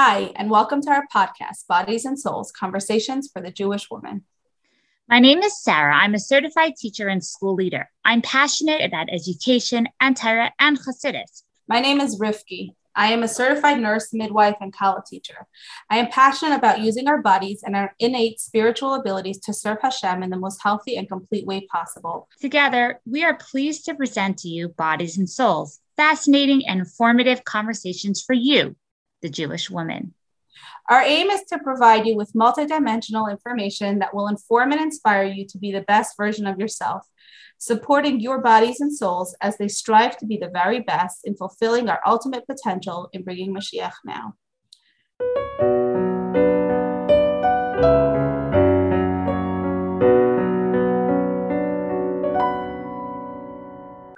Hi, and welcome to our podcast, Bodies and Souls Conversations for the Jewish Woman. My name is Sarah. I'm a certified teacher and school leader. I'm passionate about education and Torah and Chassidus. My name is Rifki. I am a certified nurse, midwife, and Kala teacher. I am passionate about using our bodies and our innate spiritual abilities to serve Hashem in the most healthy and complete way possible. Together, we are pleased to present to you Bodies and Souls, fascinating and informative conversations for you, the Jewish woman. Our aim is to provide you with multidimensional information that will inform and inspire you to be the best version of yourself supporting your bodies and souls as they strive to be the very best in fulfilling our ultimate potential in bringing Mashiach now.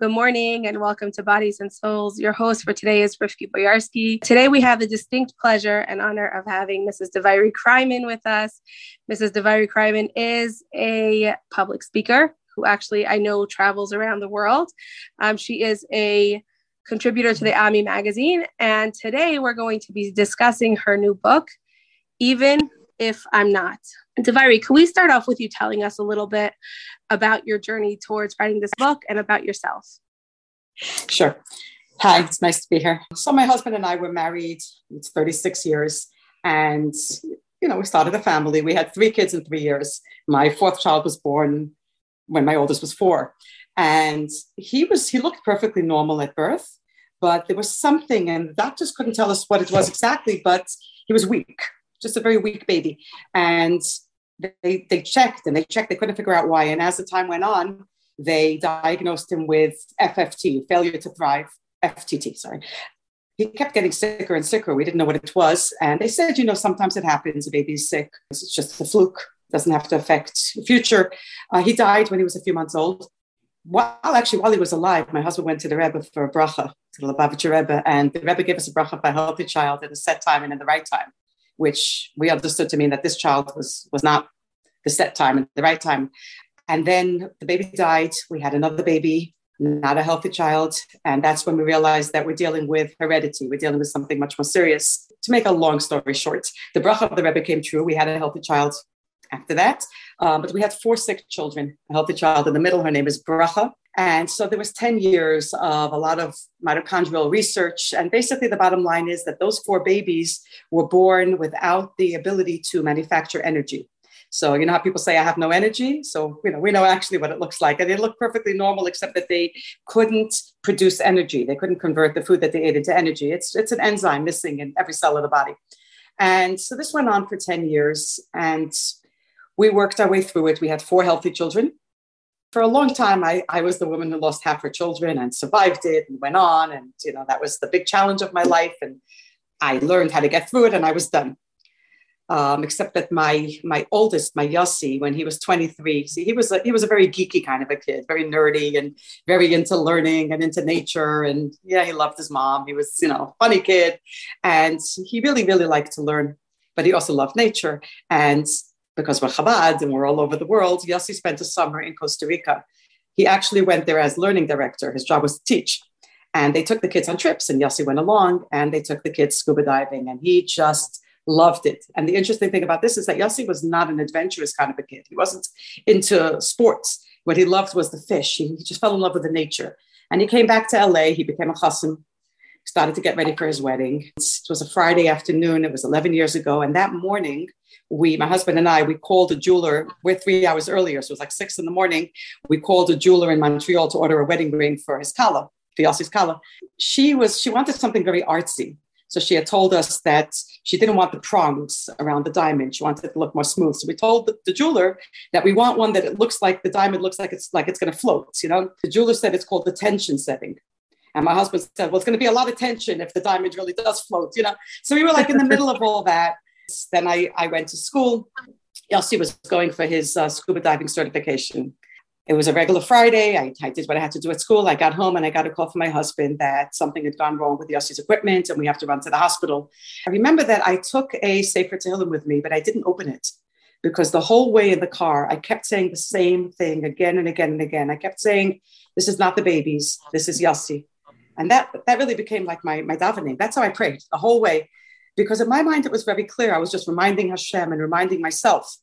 Good morning and welcome to Bodies and Souls. Your host for today is Rifki Boyarsky. Today we have the distinct pleasure and honor of having Mrs. Devorie Kreiman with us. Mrs. Devorie Kreiman is a public speaker, who actually I know travels around the world. Um, she is a contributor to the Ami magazine. And today we're going to be discussing her new book, Even If I'm Not. Devorie, can we start off with you telling us a little bit about your journey towards writing this book and about yourself? Sure. Hi, it's nice to be here. So, my husband and I were married, it's 36 years. And, you know, we started a family. We had three kids in three years. My fourth child was born when my oldest was four. And he was, he looked perfectly normal at birth, but there was something, and the doctors couldn't tell us what it was exactly, but he was weak, just a very weak baby. And they, they checked and they checked, they couldn't figure out why. And as the time went on, they diagnosed him with FFT, failure to thrive, FTT, sorry. He kept getting sicker and sicker. We didn't know what it was. And they said, you know, sometimes it happens, a baby's sick. It's just a fluke doesn't have to affect the future. Uh, he died when he was a few months old. While actually, while he was alive, my husband went to the Rebbe for a bracha, to the Lubavitcher Rebbe, and the Rebbe gave us a bracha a healthy child at a set time and in the right time, which we understood to mean that this child was, was not the set time and the right time. And then the baby died. We had another baby, not a healthy child. And that's when we realized that we're dealing with heredity. We're dealing with something much more serious. To make a long story short, the bracha of the Rebbe came true. We had a healthy child after that. Um, but we had four sick children, a healthy child in the middle. Her name is Bracha. And so there was 10 years of a lot of mitochondrial research. And basically, the bottom line is that those four babies were born without the ability to manufacture energy. So, you know how people say, I have no energy? So, you know, we know actually what it looks like. And they look perfectly normal, except that they couldn't produce energy. They couldn't convert the food that they ate into energy. It's, it's an enzyme missing in every cell of the body. And so this went on for 10 years. And we worked our way through it. We had four healthy children. For a long time, I, I was the woman who lost half her children and survived it and went on. And, you know, that was the big challenge of my life. And I learned how to get through it and I was done. Um, except that my my oldest, my Yossi, when he was 23, see, he was a, he was a very geeky kind of a kid, very nerdy and very into learning and into nature. And yeah, he loved his mom. He was, you know, funny kid, and he really really liked to learn. But he also loved nature. And because we're Chabad and we're all over the world, Yossi spent a summer in Costa Rica. He actually went there as learning director. His job was to teach. And they took the kids on trips, and Yossi went along and they took the kids scuba diving, and he just loved it. And the interesting thing about this is that Yossi was not an adventurous kind of a kid. He wasn't into sports. What he loved was the fish. He, he just fell in love with the nature. And he came back to LA. He became a chassan, started to get ready for his wedding. It was a Friday afternoon. It was 11 years ago. And that morning, we, my husband and I, we called a jeweler. We're three hours earlier, so it was like six in the morning. We called a jeweler in Montreal to order a wedding ring for his kala, Yossi's kala. She was she wanted something very artsy, so she had told us that she didn't want the prongs around the diamond. She wanted it to look more smooth. So we told the, the jeweler that we want one that it looks like the diamond looks like it's like it's going to float. You know, the jeweler said it's called the tension setting. And my husband said, well, it's going to be a lot of tension if the diamond really does float, you know? So we were like in the middle of all that. Then I, I went to school. Yossi was going for his uh, scuba diving certification. It was a regular Friday. I, I, did what I had to do at school. I got home and I got a call from my husband that something had gone wrong with Yossi's equipment and we have to run to the hospital. I remember that I took a Sefer Tehillim with me, but I didn't open it because the whole way in the car, I kept saying the same thing again and again and again. I kept saying, This is not the babies, this is Yossi. And that, that really became like my, my davening. That's how I prayed the whole way. because in my mind it was very clear. I was just reminding Hashem and reminding myself.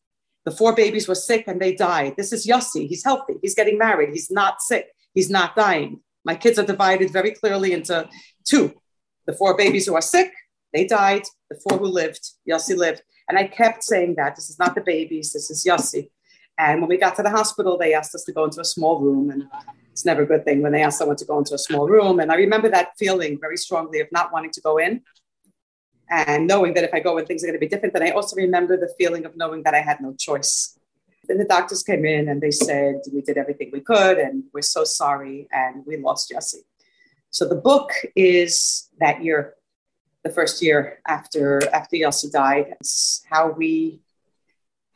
The four babies were sick and they died. This is Yossi. He's healthy. He's getting married. He's not sick. He's not dying. My kids are divided very clearly into two. The four babies who are sick, they died. The four who lived, Yossi lived. And I kept saying that this is not the babies, this is Yossi. And when we got to the hospital, they asked us to go into a small room. And it's never a good thing when they ask someone to go into a small room. And I remember that feeling very strongly of not wanting to go in and knowing that if I go in, things are going to be different. And I also remember the feeling of knowing that I had no choice. Then the doctors came in and they said, We did everything we could, and we're so sorry, and we lost Jesse. So the book is that year, the first year after after Yossi died. It's how we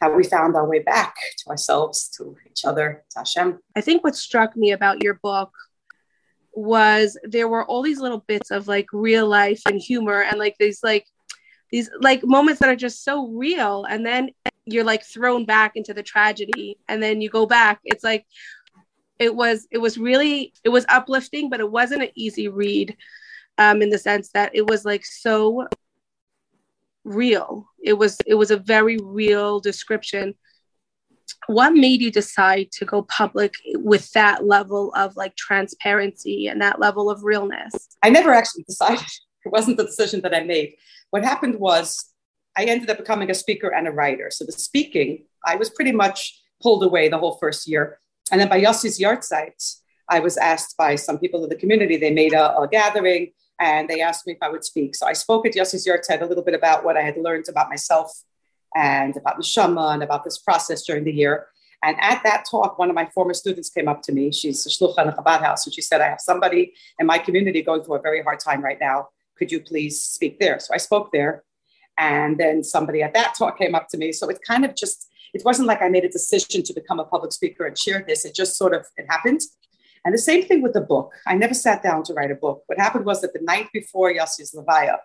how we found our way back to ourselves, to each other, to Hashem. I think what struck me about your book was there were all these little bits of like real life and humor and like these like these like moments that are just so real. And then you're like thrown back into the tragedy. And then you go back. It's like it was it was really it was uplifting but it wasn't an easy read um in the sense that it was like so real. It was it was a very real description what made you decide to go public with that level of like transparency and that level of realness? I never actually decided. It wasn't the decision that I made. What happened was I ended up becoming a speaker and a writer. So the speaking, I was pretty much pulled away the whole first year. And then by Yossi's Yahrzeit, I was asked by some people in the community, they made a, a gathering and they asked me if I would speak. So I spoke at Yossi's Yahrzeit a little bit about what I had learned about myself and about Neshama and about this process during the year. And at that talk, one of my former students came up to me. She's a shlucha in a Chabad house. And she said, I have somebody in my community going through a very hard time right now. Could you please speak there? So I spoke there. And then somebody at that talk came up to me. So it kind of just, it wasn't like I made a decision to become a public speaker and share this. It just sort of, it happened. And the same thing with the book. I never sat down to write a book. What happened was that the night before Yossi's Levaya,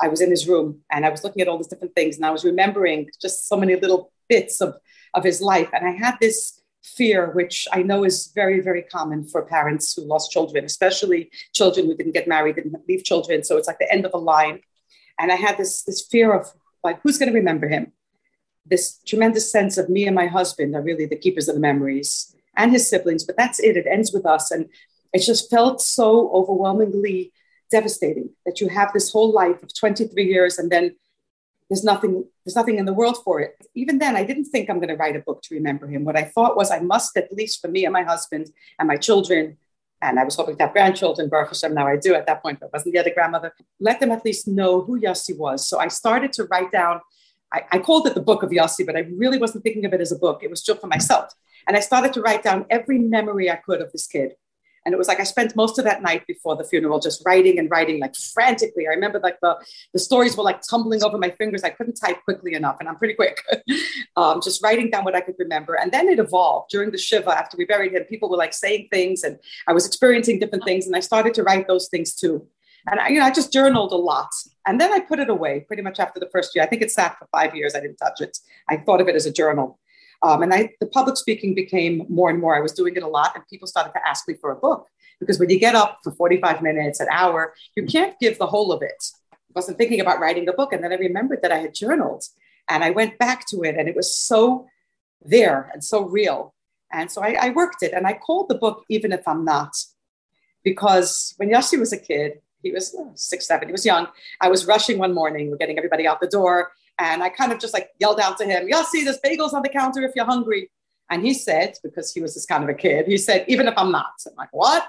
I was in his room and I was looking at all these different things and I was remembering just so many little bits of, of his life. And I had this fear, which I know is very, very common for parents who lost children, especially children who didn't get married, didn't leave children. So it's like the end of a line. And I had this, this fear of like, who's going to remember him? This tremendous sense of me and my husband are really the keepers of the memories and his siblings, but that's it. It ends with us. And it just felt so overwhelmingly devastating that you have this whole life of 23 years and then there's nothing there's nothing in the world for it. Even then i didn't think i'm going to write a book to remember him. What i thought was i must at least for me and my husband and my children and i was hoping to have grandchildren Baruch Hashem, now i do at that point but wasn't yet a grandmother let them at least know who yossi was. So i started to write down I, I called it the book of yossi but i really wasn't thinking of it as a book. It was just for myself. And i started to write down every memory i could of this kid and it was like I spent most of that night before the funeral just writing and writing like frantically. I remember like the, the stories were like tumbling over my fingers. I couldn't type quickly enough, and I'm pretty quick. um, just writing down what I could remember. And then it evolved during the Shiva after we buried him. People were like saying things, and I was experiencing different things, and I started to write those things too. And I, you know, I just journaled a lot. And then I put it away pretty much after the first year. I think it sat for five years. I didn't touch it. I thought of it as a journal. Um, and I, the public speaking became more and more. I was doing it a lot, and people started to ask me for a book because when you get up for 45 minutes, an hour, you can't give the whole of it. I wasn't thinking about writing a book, and then I remembered that I had journaled, and I went back to it, and it was so there and so real. And so I, I worked it, and I called the book "Even If I'm Not," because when Yossi was a kid, he was six, seven, he was young. I was rushing one morning, we're getting everybody out the door. And I kind of just like yelled out to him, Yossi, there's bagels on the counter if you're hungry. And he said, because he was this kind of a kid, he said, even if I'm not. I'm like, what?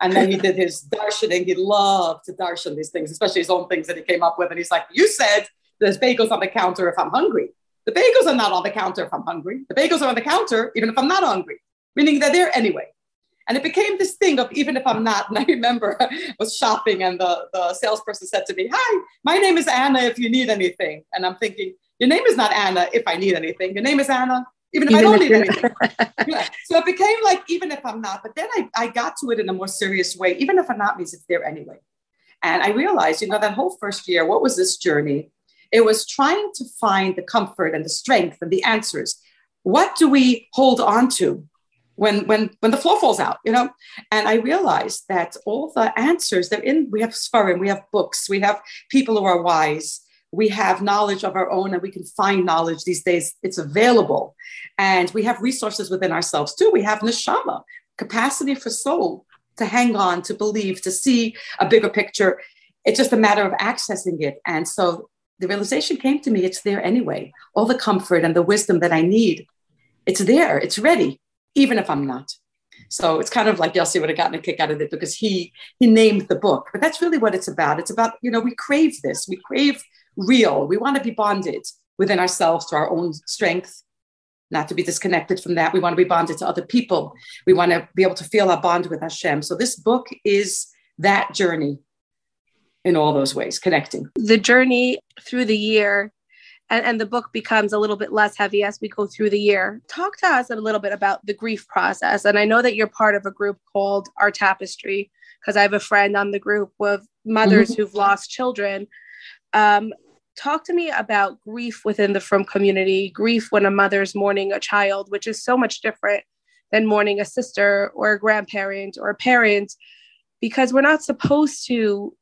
And then he did his darshaning. He loved to darshan these things, especially his own things that he came up with. And he's like, you said there's bagels on the counter if I'm hungry. The bagels are not on the counter if I'm hungry. The bagels are on the counter even if I'm not hungry, meaning they're there anyway. And it became this thing of even if I'm not. And I remember I was shopping and the, the salesperson said to me, Hi, my name is Anna if you need anything. And I'm thinking, Your name is not Anna if I need anything. Your name is Anna even if even I don't if need anything. yeah. So it became like even if I'm not, but then I, I got to it in a more serious way. Even if I'm not means it's there anyway. And I realized, you know, that whole first year, what was this journey? It was trying to find the comfort and the strength and the answers. What do we hold on to when when when the floor falls out, you know. And I realized that all the answers they're in. We have Sfarim, we have books, we have people who are wise, we have knowledge of our own, and we can find knowledge these days. It's available, and we have resources within ourselves too. We have neshama, capacity for soul to hang on, to believe, to see a bigger picture. It's just a matter of accessing it. And so the realization came to me it's there anyway. All the comfort and the wisdom that I need, it's there, it's ready even if I'm not. So it's kind of like Yossi would have gotten a kick out of it because he he named the book. But that's really what it's about. It's about, you know, we crave this. We crave real. We want to be bonded within ourselves to our own strength, not to be disconnected from that. We want to be bonded to other people. We want to be able to feel our bond with Hashem. So this book is that journey in all those ways, connecting. The journey through the year and, and the book becomes a little bit less heavy as we go through the year. Talk to us a little bit about the grief process. And I know that you're part of a group called Our Tapestry, because I have a friend on the group with mothers mm-hmm. who've lost children. Um, talk to me about grief within the frum community, grief when a mother's mourning a child, which is so much different than mourning a sister or a grandparent or a parent, because we're not supposed to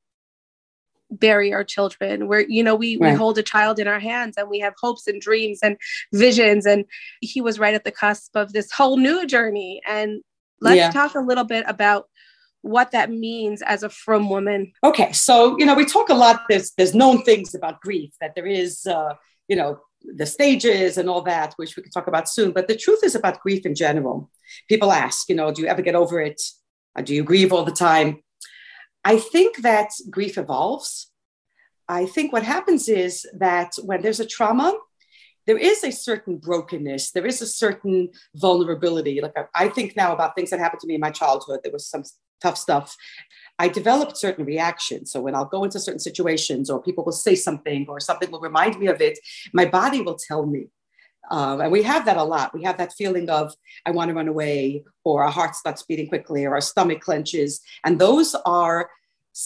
bury our children. Where you know we, right. we hold a child in our hands and we have hopes and dreams and visions. And he was right at the cusp of this whole new journey. And let's yeah. talk a little bit about what that means as a frum woman. Okay. So you know we talk a lot there's there's known things about grief that there is uh you know the stages and all that which we can talk about soon. But the truth is about grief in general. People ask you know do you ever get over it? Do you grieve all the time I think that grief evolves. I think what happens is that when there's a trauma, there is a certain brokenness, there is a certain vulnerability. Like I, think now about things that happened to me in my childhood, there was some tough stuff. I developed certain reactions. So when I'll go into certain situations or people will say something or something will remind me of it, my body will tell me. Um, and we have that a lot. We have that feeling of, I want to run away, or our heart starts beating quickly, or our stomach clenches. And those are,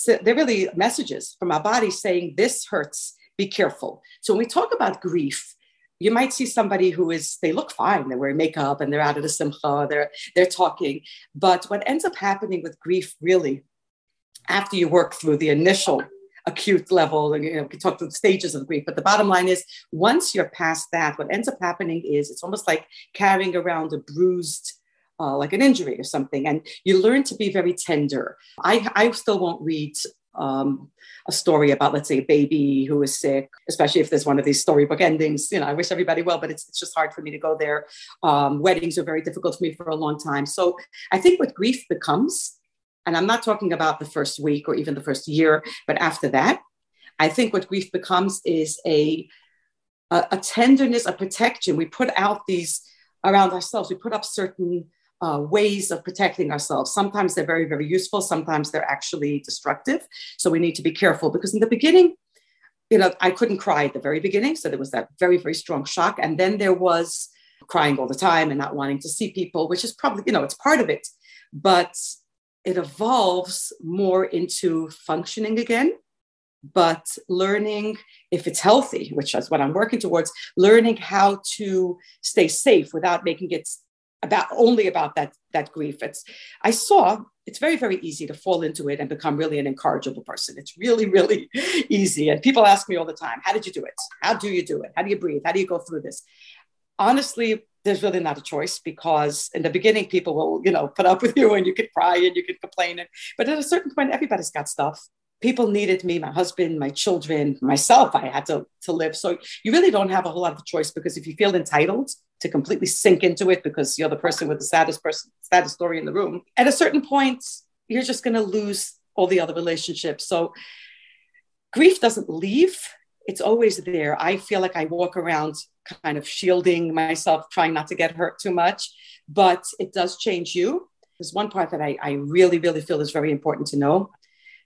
they're really messages from our body saying, this hurts, be careful. So when we talk about grief, you might see somebody who is, they look fine, they're wearing makeup and they're out of the simcha, they're, they're talking. But what ends up happening with grief, really, after you work through the initial acute level and you know we can talk to the stages of grief but the bottom line is once you're past that what ends up happening is it's almost like carrying around a bruised uh, like an injury or something and you learn to be very tender i, I still won't read um, a story about, let's say, a baby who is sick, especially if there's one of these storybook endings. You know, I wish everybody well, but it's, it's just hard for me to go there. Um, weddings are very difficult for me for a long time. So I think what grief becomes and I'm not talking about the first week or even the first year, but after that, I think what grief becomes is a, a, a tenderness, a protection. We put out these around ourselves, we put up certain uh, ways of protecting ourselves. Sometimes they're very, very useful, sometimes they're actually destructive. So we need to be careful because in the beginning, you know, I couldn't cry at the very beginning. So there was that very, very strong shock. And then there was crying all the time and not wanting to see people, which is probably, you know, it's part of it. But it evolves more into functioning again but learning if it's healthy which is what i'm working towards learning how to stay safe without making it about only about that that grief. It's i saw it's very very easy to fall into it and become really an incorrigible person. It's really really easy. And people ask me all the time how did you do it? How do you do it? How do you breathe? How do you go through this? Honestly there's really not a choice because in the beginning people will you know put up with you and you could cry and you could complain but at a certain point everybody's got stuff. People needed me my husband my children myself i had to, to live. So you really don't have a whole lot of choice because if you feel entitled to completely sink into it because you're the person with the saddest person saddest story in the room at a certain point you're just going to lose all the other relationships. So grief doesn't leave it's always there i feel like i walk around kind of shielding myself, trying not to get hurt too much. But it does change you. There's one part that I, I really, really feel is very important to know.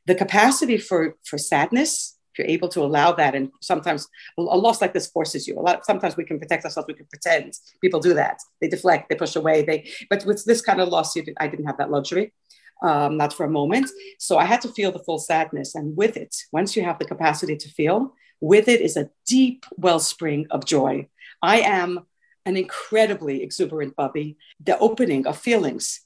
The capacity for, for sadness, if you're able to allow that, and sometimes a loss like this forces you. A lot. Sometimes we can protect ourselves. We can pretend. People do that. They deflect. They push away. They. But with this kind of loss, you I didn't have that luxury. Um, not for a moment. So I had to feel the full sadness. And with it, once you have the capacity to feel, with it is a deep wellspring of joy. I am an incredibly exuberant Bubby. The opening of feelings.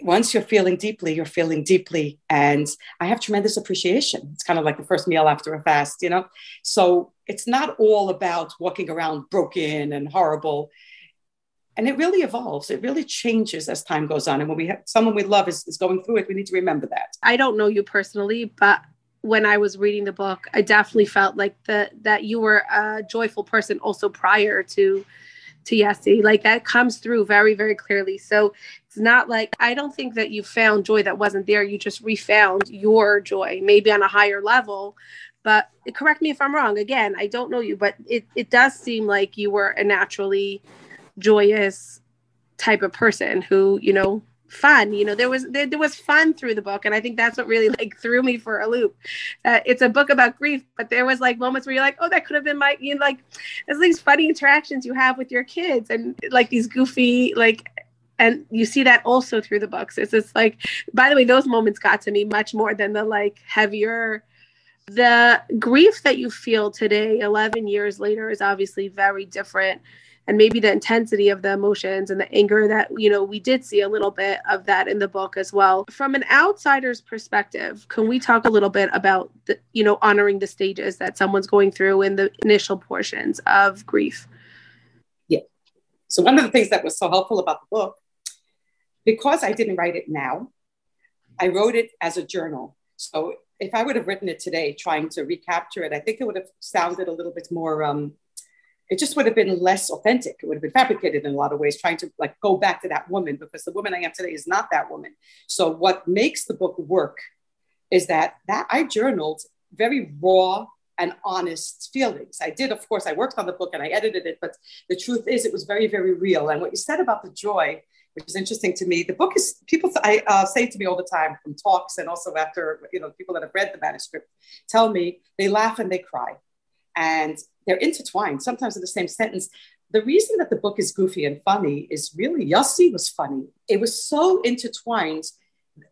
Once you're feeling deeply, you're feeling deeply. And I have tremendous appreciation. It's kind of like the first meal after a fast, you know? So it's not all about walking around broken and horrible. And it really evolves. It really changes as time goes on. And when we have someone we love is, is going through it, we need to remember that. I don't know you personally, but when I was reading the book, I definitely felt like the that you were a joyful person also prior to to Yossi. Like that comes through very, very clearly. So it's not like I don't think that you found joy that wasn't there. You just refound your joy, maybe on a higher level. But correct me if I'm wrong. Again, I don't know you, but it, it does seem like you were a naturally joyous type of person who, you know, fun you know there was there, there, was fun through the book and i think that's what really like threw me for a loop. Uh, it's a book about grief but there was like moments where you're like oh that could have been my you know like there's these funny interactions you have with your kids and like these goofy like and you see that also through the books. It's just like by the way those moments got to me much more than the like heavier. The grief that you feel today 11 years later is obviously very different and maybe the intensity of the emotions and the anger that you know we did see a little bit of that in the book as well. From an outsider's perspective can we talk a little bit about the, you know honoring the stages that someone's going through in the initial portions of grief? Yeah. So one of the things that was so helpful about the book because i didn't write it now i wrote it as a journal. So if i would have written it today trying to recapture it i think it would have sounded a little bit more um, it just would have been less authentic. It would have been fabricated in a lot of ways, trying to like go back to that woman because the woman I am today is not that woman. So what makes the book work is that that I journaled very raw and honest feelings. I did, of course, I worked on the book and I edited it, but the truth is it was very, very real. And what you said about the joy, which is interesting to me, the book is people I uh, say to me all the time from talks and also after you know people that have read the manuscript tell me they laugh and they cry and they're intertwined, sometimes in the same sentence. The reason that the book is goofy and funny is really Yossi was funny. It was so intertwined.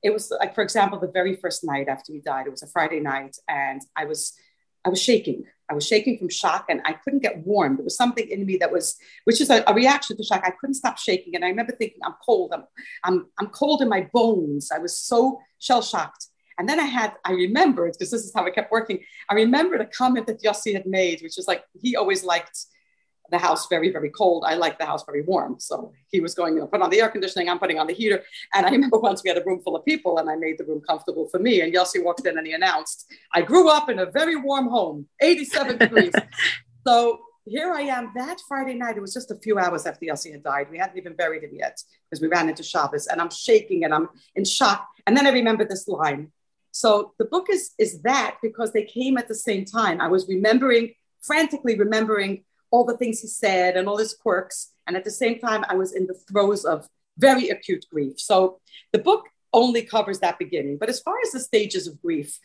It was like, for example, the very first night after he died, it was a Friday night, and I was I was shaking. I was shaking from shock and I couldn't get warm. There was something in me that was, which is a, a, reaction to shock. I couldn't stop shaking. And I remember thinking, I'm cold. I'm, I'm, I'm cold in my bones. I was so shell shocked. And then I had, I remembered, because this is how I kept working, I remembered a comment that Yossi had made, which is like, he always liked the house very, very cold. I like the house very warm. So he was going, you know, put on the air conditioning, I'm putting on the heater. And I remember once we had a room full of people and I made the room comfortable for me. And Yossi walked in and he announced, I grew up in a very warm home, 87 degrees. So here I am that Friday night. It was just a few hours after Yossi had died. We hadn't even buried him yet because we ran into Shabbos and I'm shaking and I'm in shock. And then I remember this line so the book is, is that because they came at the same time. I was remembering, frantically remembering all the things he said and all his quirks. And at the same time, I was in the throes of very acute grief. So the book only covers that beginning. But as far as the stages of grief,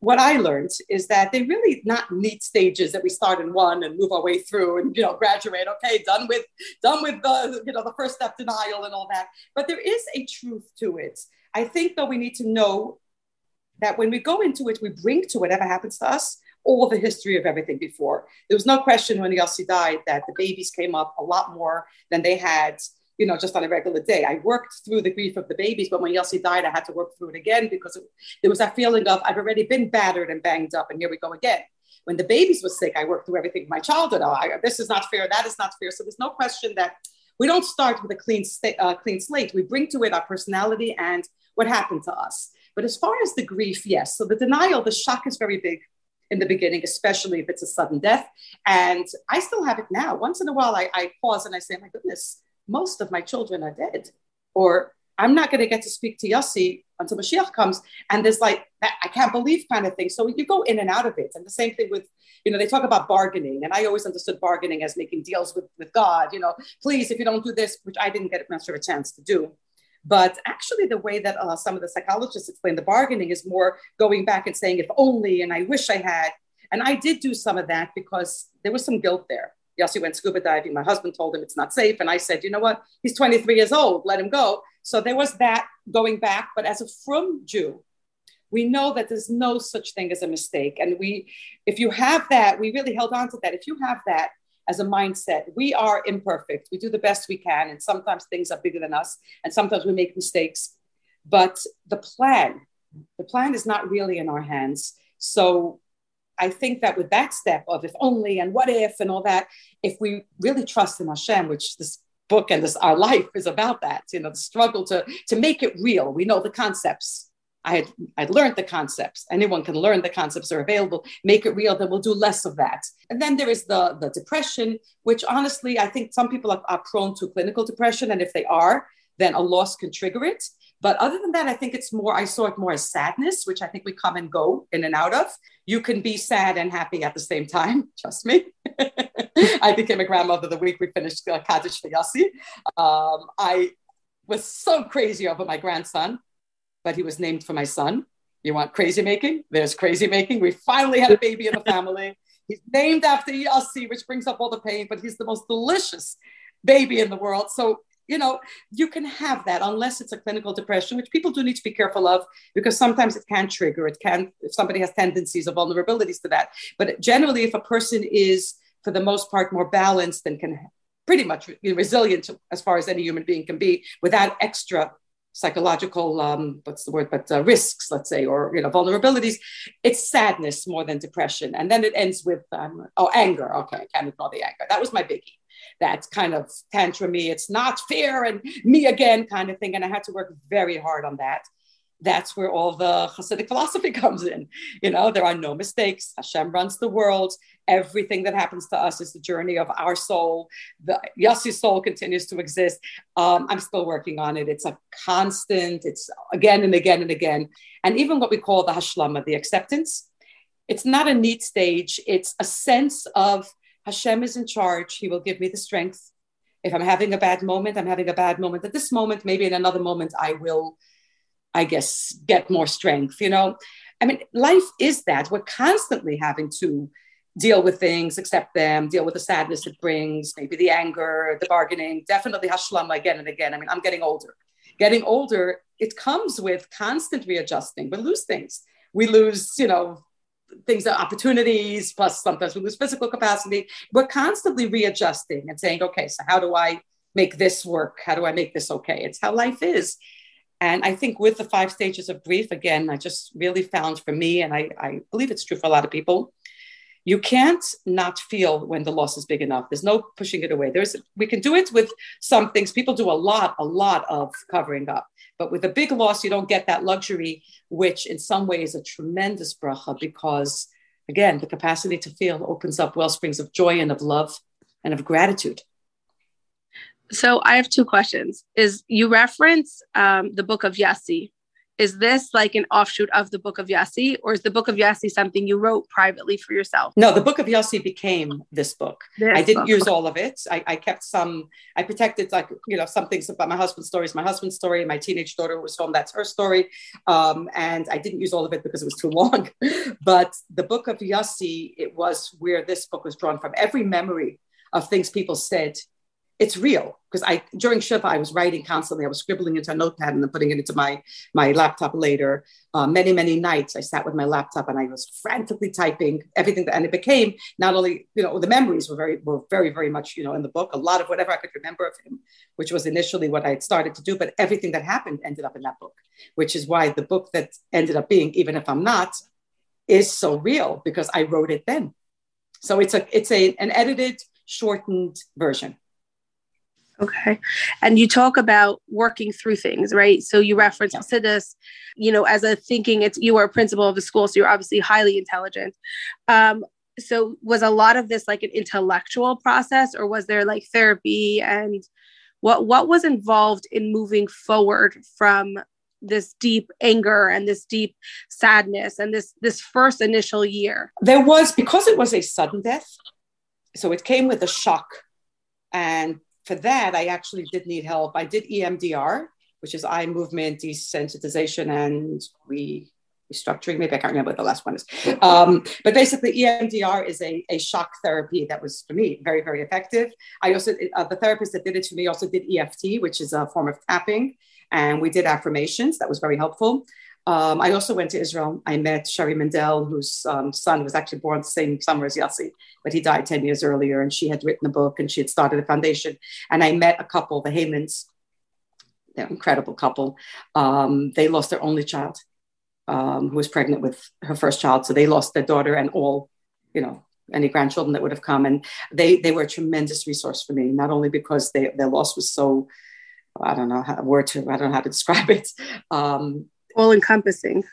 what I learned is that they're really not neat stages that we start in one and move our way through and you know graduate. Okay, done with done with the you know the first step denial and all that. But there is a truth to it. I think though we need to know that when we go into it, we bring to whatever happens to us all the history of everything before. There was no question when Yossi died that the babies came up a lot more than they had, you know, just on a regular day. I worked through the grief of the babies, but when Yossi died, I had to work through it again because it, there was that feeling of I've already been battered and banged up, and here we go again. When the babies were sick, I worked through everything my childhood. Oh, I, this is not fair. That is not fair. So there's no question that we don't start with a clean, sta- uh, clean slate. We bring to it our personality and what happened to us. But as far as the grief, yes. So the denial, the shock is very big in the beginning, especially if it's a sudden death. And I still have it now. Once in a while, I, I pause and I say, oh my goodness, most of my children are dead. Or I'm not going to get to speak to Yossi until Mashiach comes. And there's like, I can't believe kind of thing. So you go in and out of it. And the same thing with, you know, they talk about bargaining. And I always understood bargaining as making deals with, with God, you know, please, if you don't do this, which I didn't get much of a chance to do. But actually, the way that uh, some of the psychologists explain the bargaining is more going back and saying, if only, and I wish I had. And I did do some of that because there was some guilt there. Yossi went scuba diving. My husband told him it's not safe. And I said, you know what? He's 23 years old. Let him go. So there was that going back. But as a frum Jew, we know that there's no such thing as a mistake. And we, if you have that, we really held on to that. If you have that, as a mindset. We are imperfect. We do the best we can. And sometimes things are bigger than us. And sometimes we make mistakes. But the plan, the plan is not really in our hands. So I think that with that step of if only and what if and all that, if we really trust in Hashem, which this book and this our life is about that, you know, the struggle to to make it real. We know the concepts. I had I'd learned the concepts. Anyone can learn the concepts are available. Make it real. Then we'll do less of that. And then there is the the depression, which honestly I think some people are, are prone to clinical depression, and if they are, then a loss can trigger it. But other than that, I think it's more, I saw it more as sadness, which I think we come and go in and out of. You can be sad and happy at the same time, trust me. I became a grandmother the week we finished uh, Kaddish for Yossi. Um, I was so crazy over my grandson, but he was named for my son. You want crazy making? There's crazy making. We finally had a baby in the family. He's named after Yossi, which brings up all the pain, but he's the most delicious baby in the world. So you know, you can have that unless it's a clinical depression, which people do need to be careful of because sometimes it can trigger. It can, if somebody has tendencies or vulnerabilities to that. But generally, if a person is, for the most part, more balanced and can pretty much be resilient as far as any human being can be without extra psychological um, what's the word but uh, risks let's say or you know vulnerabilities it's sadness more than depression and then it ends with um, oh anger okay i can't ignore the anger that was my biggie that kind of tantrumy, it's not fair and me again kind of thing. And I had to work very hard on that. That's where all the Hasidic philosophy comes in. You know, there are no mistakes. Hashem runs the world. Everything that happens to us is the journey of our soul. The Yossi soul continues to exist. Um, I'm still working on it. It's a constant. It's again and again and again. And even what we call the hashlama, the acceptance, it's not a neat stage. It's a sense of Hashem is in charge. He will give me the strength. If I'm having a bad moment, I'm having a bad moment. At this moment, maybe in another moment, I will, I guess, get more strength. You know, I mean, life is that. We're constantly having to deal with things, accept them, deal with the sadness it brings, maybe the anger, the bargaining, definitely hashlama again and again. I mean, I'm getting older. Getting older, it comes with constant readjusting. We lose things. We lose, you know, things opportunities, plus sometimes we lose physical capacity. We're constantly readjusting and saying, okay, so how do I make this work? How do I make this okay? It's how life is. And I think with the five stages of grief, again, I just really found for me, and I, I believe it's true for a lot of people, you can't not feel when the loss is big enough. There's no pushing it away. There's we can do it with some things. People do a lot, a lot of covering up. But with a big loss, you don't get that luxury, which in some ways is a tremendous bracha because, again, the capacity to feel opens up well springs of joy and of love and of gratitude. So I have two questions. Is you reference um, the book of Yossi, is this like an offshoot of the book of Yossi, or is the book of Yossi something you wrote privately for yourself? No, the book of Yossi became this book. This I didn't book. use all of it. I, I, kept some, I protected like, you know, some things about my husband's story is my husband's story. My teenage daughter was home, that's her story. Um, and I didn't use all of it because it was too long. but the book of Yossi, it was where this book was drawn from. Every memory of things people said it's real because I during Shiva I was writing constantly. I was scribbling into a notepad and then putting it into my my laptop later. Uh, many many nights I sat with my laptop and I was frantically typing everything, that, and it became not only you know the memories were very were very very much you know in the book. A lot of whatever I could remember of him, which was initially what I had started to do, but everything that happened ended up in that book, which is why the book that ended up being even if I'm not is so real because I wrote it then. So it's a it's a an edited shortened version. Okay. And you talk about working through things, right? So you reference yeah. You know, as a thinking it's you are a principal of a school, so you're obviously highly intelligent. Um, so was a lot of this like an intellectual process or was there like therapy and what what was involved in moving forward from this deep anger and this deep sadness and this this first initial year there was because it was a sudden death so it came with a shock and for that, I actually did need help. I did EMDR, which is eye movement desensitization and re restructuring. Maybe I can't remember what the last one is. Um, but basically, EMDR is a, a shock therapy that was for me very, very effective. I also, uh, the therapist that did it to me also did EFT, which is a form of tapping. And we did affirmations. That was very helpful. Um, I also went to Israel. I met Sherri Mandell, whose um, son was actually born the same summer as Yossi, but he died 10 years earlier. And she had written a book and she had started a foundation. And I met a couple, the Haymans. They're an incredible couple. Um, they lost their only child, um, who was pregnant with her first child. So they lost their daughter and all, you know, any grandchildren that would have come. And they, they were a tremendous resource for me, not only because they, their loss was so, I don't know how word to, I don't know how to describe it. Um, all encompassing.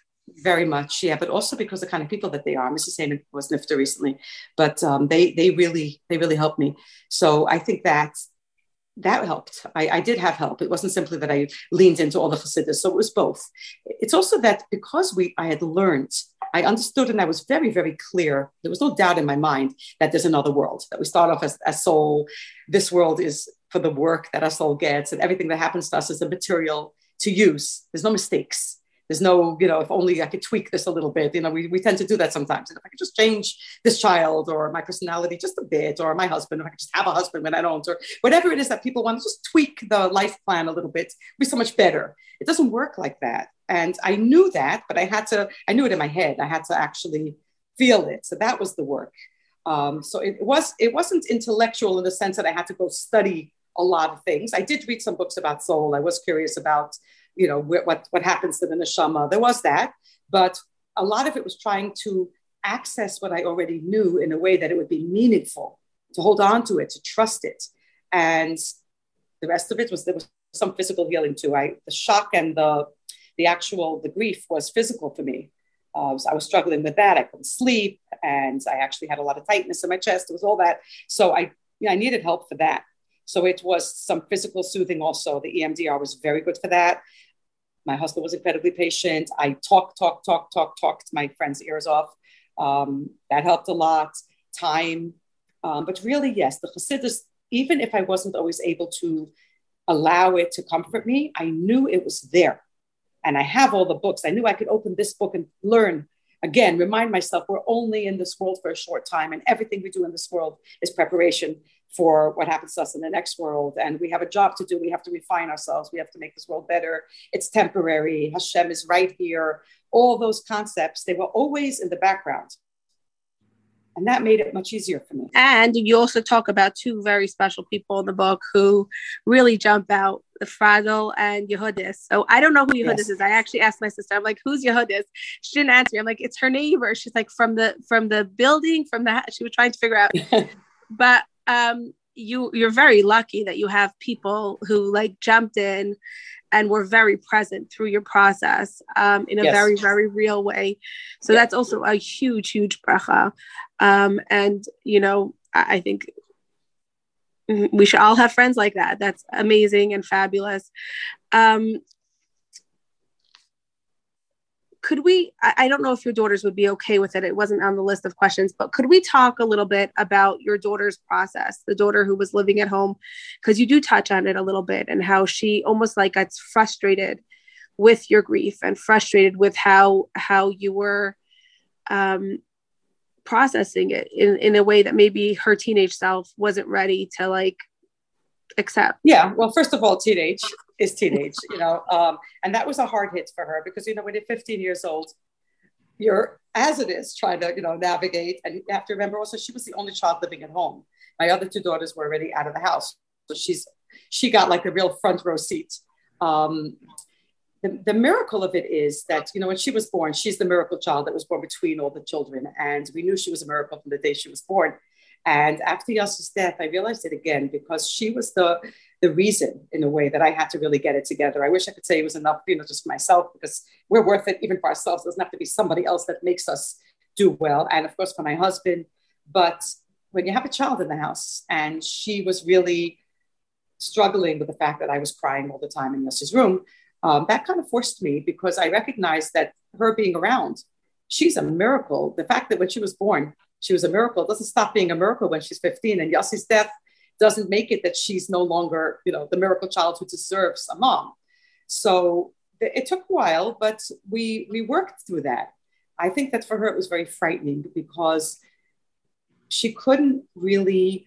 Very much, yeah, but also because the kind of people that they are. Mrs. Heyman was nifta recently, but um, they they really they really helped me. So I think that that helped. I, I, did have help. It wasn't simply that I leaned into all the Hasidus. So it was both. It's also that because we I had learned, I understood and I was very, very clear. There was no doubt in my mind that there's another world, that we start off as, as soul. This world is for the work that our soul gets, and everything that happens to us is a material to use. There's no mistakes there's no, you know, if only I could tweak this a little bit. You know, we, we tend to do that sometimes. And if I could just change this child or my personality just a bit, or my husband, if I could just have a husband when I don't, or whatever it is that people want to just tweak the life plan a little bit, be so much better. It doesn't work like that. And I knew that, but I had to, I knew it in my head. I had to actually feel it. So that was the work. Um, so it was, it wasn't intellectual in the sense that I had to go study a lot of things. I did read some books about soul. I was curious about you know, what, what happens to the neshama. There was that, but a lot of it was trying to access what I already knew in a way that it would be meaningful, to hold on to it, to trust it. And the rest of it was there was some physical healing too. I the shock and the the actual the grief was physical for me. Uh, so I was struggling with that. I couldn't sleep, and I actually had a lot of tightness in my chest. It was all that. So I, yeah, I needed help for that. So it was some physical soothing also. The EMDR was very good for that. My husband was incredibly patient. I talk, talk, talk, talk, talked my friend's ears off. Um, that helped a lot. Time. Um, but really, yes, the Hasidus, even if I wasn't always able to allow it to comfort me, I knew it was there. And I have all the books. I knew I could open this book and learn again, remind myself we're only in this world for a short time, and everything we do in this world is preparation for what happens to us in the next world. And we have a job to do. We have to refine ourselves. We have to make this world better. It's temporary. Hashem is right here. All those concepts, they were always in the background. And that made it much easier for me. And you also talk about two very special people in the book who really jump out the Fradel and Yehudis. So I don't know who Yehudis yes. is. I actually asked my sister, I'm like, who's Yehudis? She didn't answer. me. I'm like, it's her neighbor. She's like, from the from the building, from the she was trying to figure out. but um, you you're very lucky that you have people who like jumped in and were very present through your process um, in a yes. very very real way. So that's also a huge huge bracha. Um, and you know I, I, think we should all have friends like that. That's amazing and fabulous. Um, could we I, don't know if your daughters would be okay with it. It wasn't on the list of questions but could we talk a little bit about your daughter's process the daughter who was living at home? Because you do touch on it a little bit and how she almost like gets frustrated with your grief and frustrated with how how you were um, processing it in, in a way that maybe her teenage self wasn't ready to like accept. Yeah well first of all teenage is teenage, you know. Um, and that was a hard hit for her because, you know, when you're 15 years old, you're as it is trying to, you know, navigate. And you have to remember also she was the only child living at home. My other two daughters were already out of the house. So she's she got like a real front row seat. Um, the, the miracle of it is that, you know, when she was born, she's the miracle child that was born between all the children. And we knew she was a miracle from the day she was born. And after Yossi's death, I realized it again because she was the the reason in a way that I had to really get it together. I wish I could say it was enough, you know, just for myself because we're worth it even for ourselves. It doesn't have to be somebody else that makes us do well. And of course for my husband. But when you have a child in the house and she was really struggling with the fact that I was crying all the time in Yossi's room, um, that kind of forced me because I recognized that her being around, she's a miracle. The fact that when she was born, she was a miracle doesn't stop being a miracle when she's 15. And Yossi's death doesn't make it that she's no longer, you know, the miracle child who deserves a mom. So it took a while, but we we worked through that. I think that for her it was very frightening because she couldn't really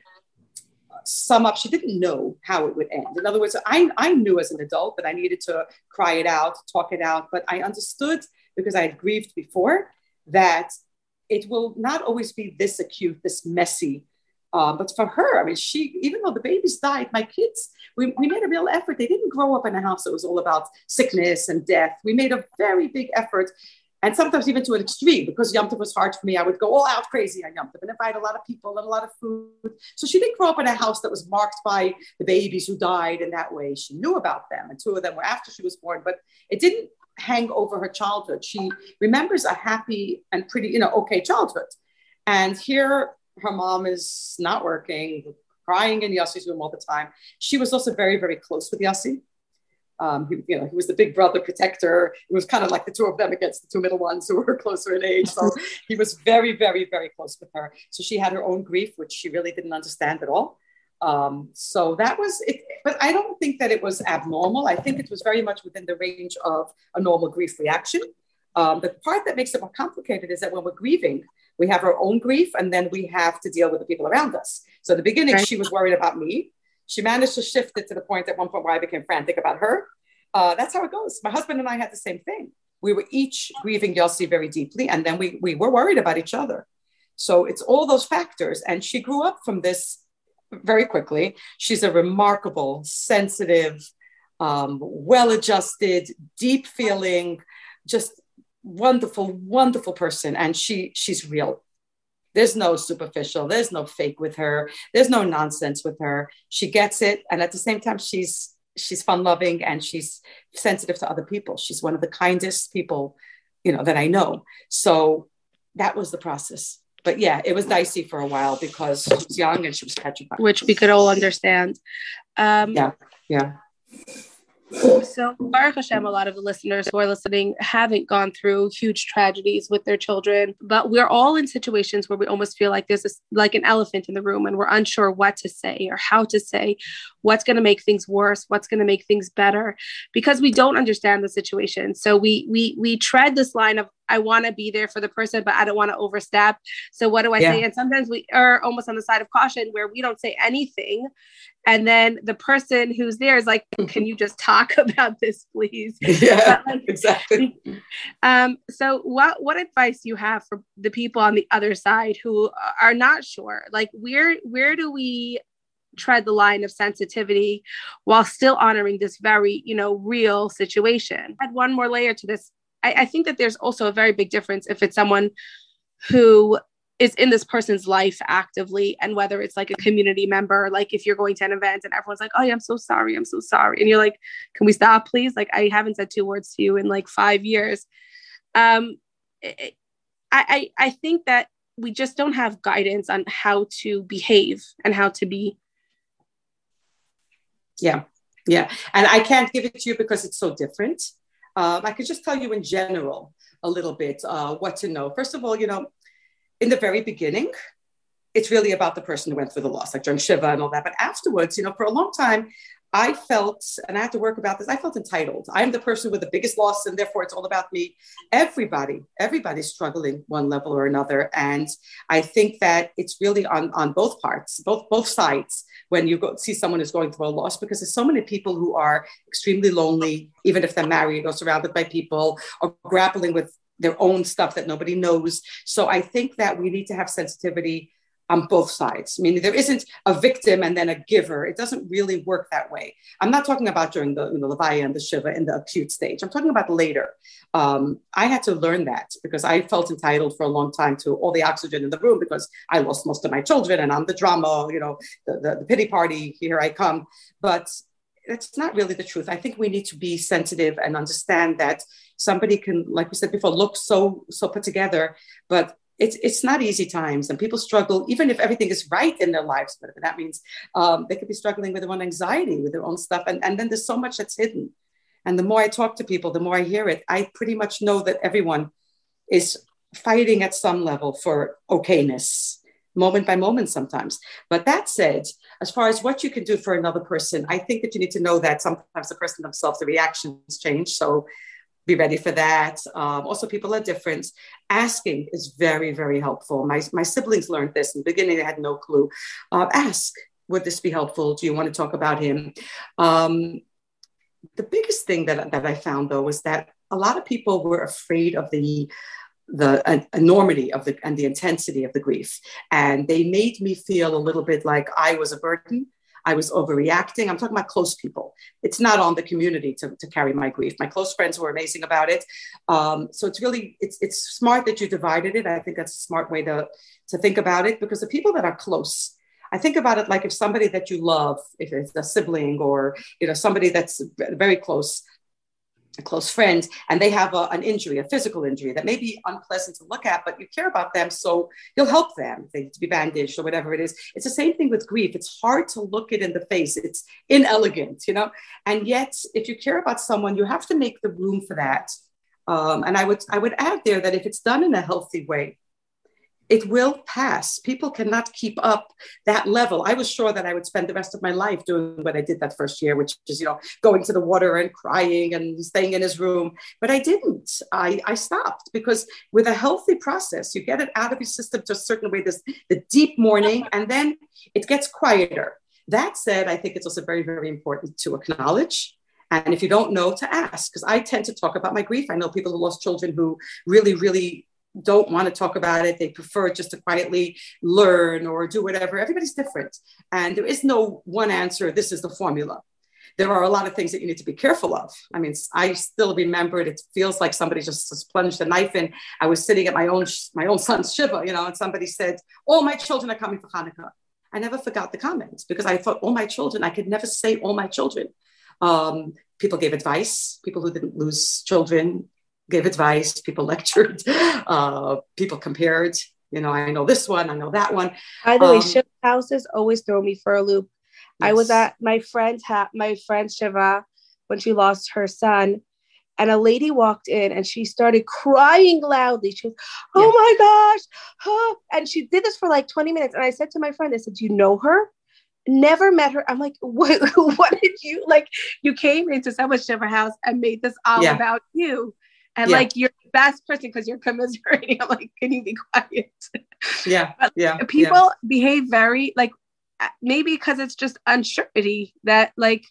sum up, she didn't know how it would end. In other words, I, I knew as an adult that I needed to cry it out, talk it out, but I understood because I had grieved before that it will not always be this acute, this messy. Uh, but for her, I mean, she, even though the babies died, my kids, we, we made a real effort. They didn't grow up in a house that was all about sickness and death. We made a very big effort and sometimes even to an extreme because Yom Tov was hard for me. I would go all out crazy on Yom Tov and invite a lot of people and a lot of food. So she didn't grow up in a house that was marked by the babies who died in that way. She knew about them, and two of them were after she was born, but it didn't hang over her childhood. She remembers a happy and pretty, you know, okay childhood. And here her mom is not working, crying in Yossi's room all the time. She was also very, very close with Yossi. Um, he, you know, he was the big brother protector. It was kind of like the two of them against the two middle ones who were closer in age. So he was very, very, very close with her. So she had her own grief, which she really didn't understand at all. Um, so that was it. But I don't think that it was abnormal. I think it was very much within the range of a normal grief reaction. Um, the part that makes it more complicated is that when we're grieving, we have our own grief and then we have to deal with the people around us. So at the beginning, right. she was worried about me she managed to shift it to the point at one point where I became frantic about her. Uh, that's how it goes. My husband and I had the same thing. We were each grieving Yossi very deeply, and then we, we were worried about each other. So it's all those factors. And she grew up from this very quickly. She's a remarkable, sensitive, um, well adjusted, deep feeling, just wonderful, wonderful person. And she she's real. There's no superficial, there's no fake with her, there's no nonsense with her. She gets it. And at the same time, she's she's fun loving and she's sensitive to other people. She's one of the kindest people, you know, that I know. So that was the process. But yeah, it was dicey for a while because she was young and she was petrified. Which we could all understand. Um, yeah, yeah. So, Baruch Hashem, a lot of the listeners who are listening haven't gone through huge tragedies with their children, but we're all in situations where we almost feel like there's a, like an elephant in the room and we're unsure what to say or how to say, what's going to make things worse, what's going to make things better, because we don't understand the situation. So we we we tread this line of I want to be there for the person, but I don't want to overstep. So what do I yeah. say? And sometimes we are almost on the side of caution where we don't say anything. And then the person who's there is like, can you just talk about this, please? Yeah, like, exactly. Um, so what, what advice you have for the people on the other side who are not sure? Like where, where do we tread the line of sensitivity while still honoring this very, you know, real situation? Add one more layer to this I, I think that there's also a very big difference if it's someone who is in this person's life actively and whether it's like a community member like if you're going to an event and everyone's like oh yeah, i'm so sorry i'm so sorry. And you're like can we stop please? Like i haven't said two words to you in like five years. Um it, I, I i think that we just don't have guidance on how to behave and how to be. Yeah. Yeah. And i can't give it to you because it's so different um, I could just tell you in general a little bit uh, what to know. First of all, you know, in the very beginning, it's really about the person who went through the loss, like during Shiva and all that. But afterwards, you know, for a long time, I felt, and I had to work about this, I felt entitled. I'm the person with the biggest loss, and therefore it's all about me. Everybody, everybody's struggling one level or another. And I think that it's really on, on both parts, both both sides, when you go see someone who's going through a loss, because there's so many people who are extremely lonely, even if they're married or surrounded by people, or grappling with their own stuff that nobody knows. So I think that we need to have sensitivity on both sides. Meaning there isn't a victim and then a giver. It doesn't really work that way. I'm not talking about during the you know, Levaya and the Shiva in the acute stage. I'm talking about later. Um, I had to learn that because I felt entitled for a long time to all the oxygen in the room because I lost most of my children and I'm the drama, you know, the, the, the pity party, here I come. But it's not really the truth. I think we need to be sensitive and understand that somebody can, like we said before, look so so put together, but it's it's not easy times and people struggle even if everything is right in their lives but that means um, they could be struggling with their own anxiety with their own stuff and, and then there's so much that's hidden and the more i talk to people the more i hear it i pretty much know that everyone is fighting at some level for okayness moment by moment sometimes but that said as far as what you can do for another person i think that you need to know that sometimes the person themselves the reactions change so be ready for that. Um, also, people are different. Asking is very, very helpful. My, my siblings learned this in the beginning, they had no clue. Uh, ask. would this be helpful? Do you want to talk about him? Um, the biggest thing that, that I found though was that a lot of people were afraid of the the enormity of the and the intensity of the grief and they made me feel a little bit like i was a burden i was overreacting. I'm talking about close people. It's not on the community to, to carry my grief. My close friends were amazing about it. Um, so it's really it's it's smart that you divided it. I think that's a smart way to to think about it because the people that are close I think about it like if somebody that you love, if it's a sibling or you know somebody that's very close, close friends and they have a, an injury, a physical injury that may be unpleasant to look at, but you care about them, so you'll help them. They need to be bandaged or whatever it is. It's the same thing with grief. It's hard to look it in the face. It's inelegant, you know. And yet, if you care about someone, you have to make the room for that. Um, and I would I would add there that if it's done in a healthy way, it will pass. People cannot keep up that level. I was sure that I would spend the rest of my life doing what I did that first year, which is, you know, going to the water and crying and staying in his room. But I didn't. I, I stopped because with a healthy process, you get it out of your system to a certain way, this the deep mourning, and then it gets quieter. That said, I think it's also very, very important to acknowledge and if you don't know, to ask, because I tend to talk about my grief. I know people who lost children who really, really don't want to talk about it. They prefer just to quietly learn or do whatever. Everybody's different. And there is no one answer. This is the formula. There are a lot of things that you need to be careful of. I mean, I still remember it. It feels like somebody just, just plunged a knife in. I was sitting at my own my own son's shiva, you know, and somebody said, "All my children are coming for Hanukkah." I never forgot the comments because I thought, "All my children." I could never say "all my children." Um, people gave advice. People who didn't lose children gave advice, people lectured, uh, people compared. You know, I know this one, I know that one. By the um, way, Shiva houses always throw me for a loop. Yes. I was at my friend's ha- my friend Shiva when she lost her son, and a lady walked in and she started crying loudly. She was, "Oh yeah. my gosh!" Huh? And she did this for like 20 minutes. And I said to my friend, "I said, do you know her?" Never met her. I'm like, what? What did you like? You came into someone's Shiva house and made this all yeah. about you and yeah. like you're the best person because you're commiserating. I'm like, can you be quiet? Yeah. yeah. People yeah. behave very like maybe because it's just uncertainty that like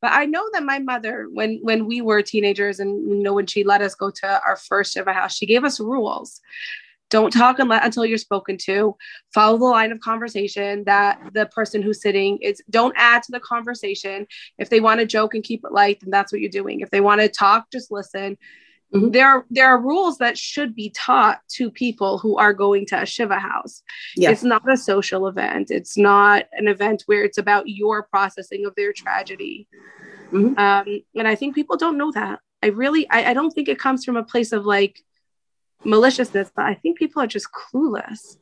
but I know that my mother, when when we were teenagers, and you know when she let us go to our first Shiva house, she gave us rules. Don't talk until you're spoken to. Follow the line of conversation that the person who's sitting is. Don't add to the conversation. If they want to joke and keep it light, then that's what you're doing. If they want to talk, just listen. Mm-hmm. There, are, there are rules that should be taught to people who are going to a Shiva house. Yeah. It's not a social event. It's not an event where it's about your processing of their tragedy. Mm-hmm. Um, and I think people don't know that. I really, I, I don't think it comes from a place of like maliciousness, but I think people are just clueless.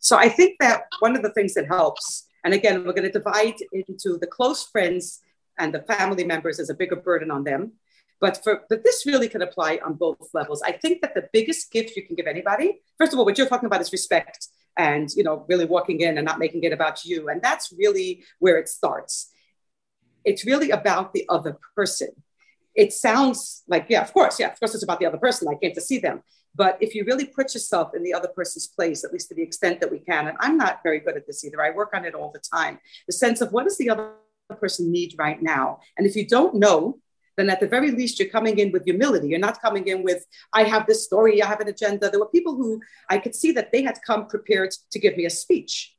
So I think that one of the things that helps, and again, we're going to divide into the close friends and the family members as a bigger burden on them but for but this really can apply on both levels. I think that the biggest gift you can give anybody, first of all, what you're talking about is respect and you know really walking in and not making it about you, and that's really where it starts. It's really about the other person. It sounds like yeah, of course, yeah, of course, it's about the other person. I came to see them. But if you really put yourself in the other person's place, at least to the extent that we can, and I'm not very good at this either, I work on it all the time the sense of what does the other person need right now? And if you don't know, then at the very least you're coming in with humility. You're not coming in with, I have this story, I have an agenda. There were people who I could see that they had come prepared to give me a speech.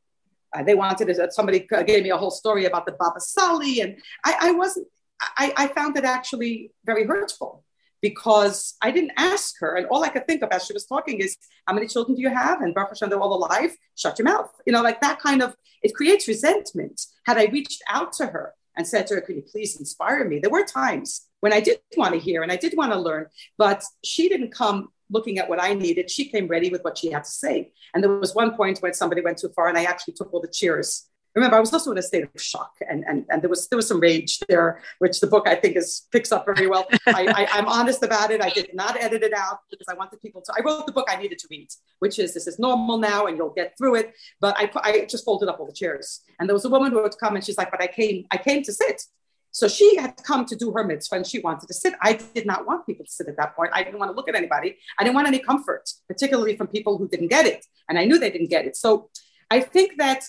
Uh, they wanted it, somebody gave me a whole story about the Baba Sali, and I, I wasn't, I, I found it actually very hurtful because I didn't ask her. And all I could think of as she was talking is, how many children do you have? And Baruch Hashem, they're all alive. Shut your mouth. You know, like that kind of, it creates resentment. Had I reached out to her and said to her, could you please inspire me? There were times when I did want to hear and I did want to learn, but she didn't come looking at what I needed. She came ready with what she had to say. And there was one point when somebody went too far and I actually took all the cheers. Remember, I was also in a state of shock and, and, and there was there was some rage there, which the book I think is picks up very well. I, I, am honest about it. I did not edit it out because I wanted people to. I wrote the book I needed to read, which is this is normal now and you'll get through it. But I, I just folded up all the chairs. And there was a woman who would come and she's like, but I came, I came to sit. So she had come to do her mitzvah and she wanted to sit. I did not want people to sit at that point. I didn't want to look at anybody. I didn't want any comfort, particularly from people who didn't get it. And I knew they didn't get it. So I think that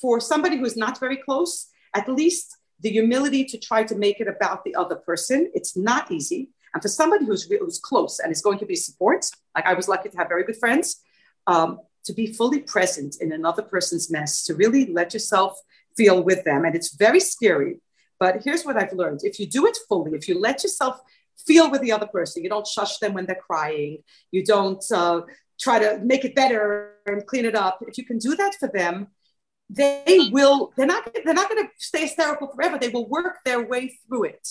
for somebody who's not very close, at least the humility to try to make it about the other person. It's not easy. And for somebody who's, who's close and is going to be support, like I was lucky to have very good friends, um, to be fully present in another person's mess, to really let yourself feel with them. And it's very scary. But here's what I've learned if you do it fully, if you let yourself feel with the other person, you don't shush them when they're crying, you don't uh, try to make it better and clean it up. If you can do that for them, they will, they're not, they're not going to stay hysterical forever. They will work their way through it.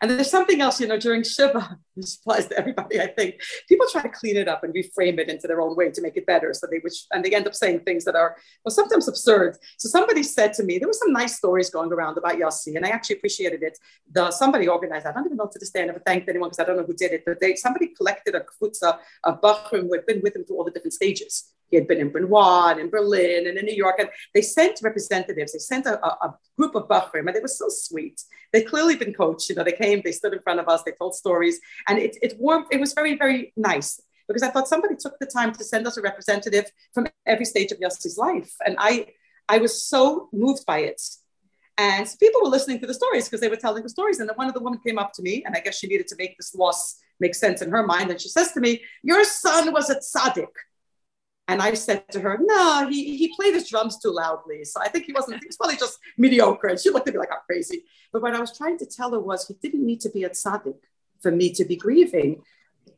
And there's something else, you know, during Shiva, this applies to everybody, I think. People try to clean it up and reframe it into their own way to make it better. So they wish, and they end up saying things that are, well, sometimes absurd. So somebody said to me, there were some nice stories going around about Yossi, and I actually appreciated it. The somebody organized, I don't even know to this day, I never thanked anyone because I don't know who did it, but they somebody collected a kfutza of Bachrim who had been with him through all the different stages. He had been in Benoit and in Berlin and in New York. And they sent representatives, they sent a, a, group of Bachrim, and they were so sweet. They'd clearly been coached. You know, they came, they stood in front of us, they told stories. And it, it warmed, it was very, very nice because I thought somebody took the time to send us a representative from every stage of Yossi's life. And I, I was so moved by it. And people were listening to the stories because they were telling the stories. And then one of the women came up to me, and I guess she needed to make this loss make sense in her mind. And she says to me, Your son was a tzaddik. And I said to her, no, he, he played his drums too loudly. So I think he wasn't, he was probably just mediocre. And she looked at me like I'm crazy. But what I was trying to tell her was he didn't need to be a tzaddik for me to be grieving.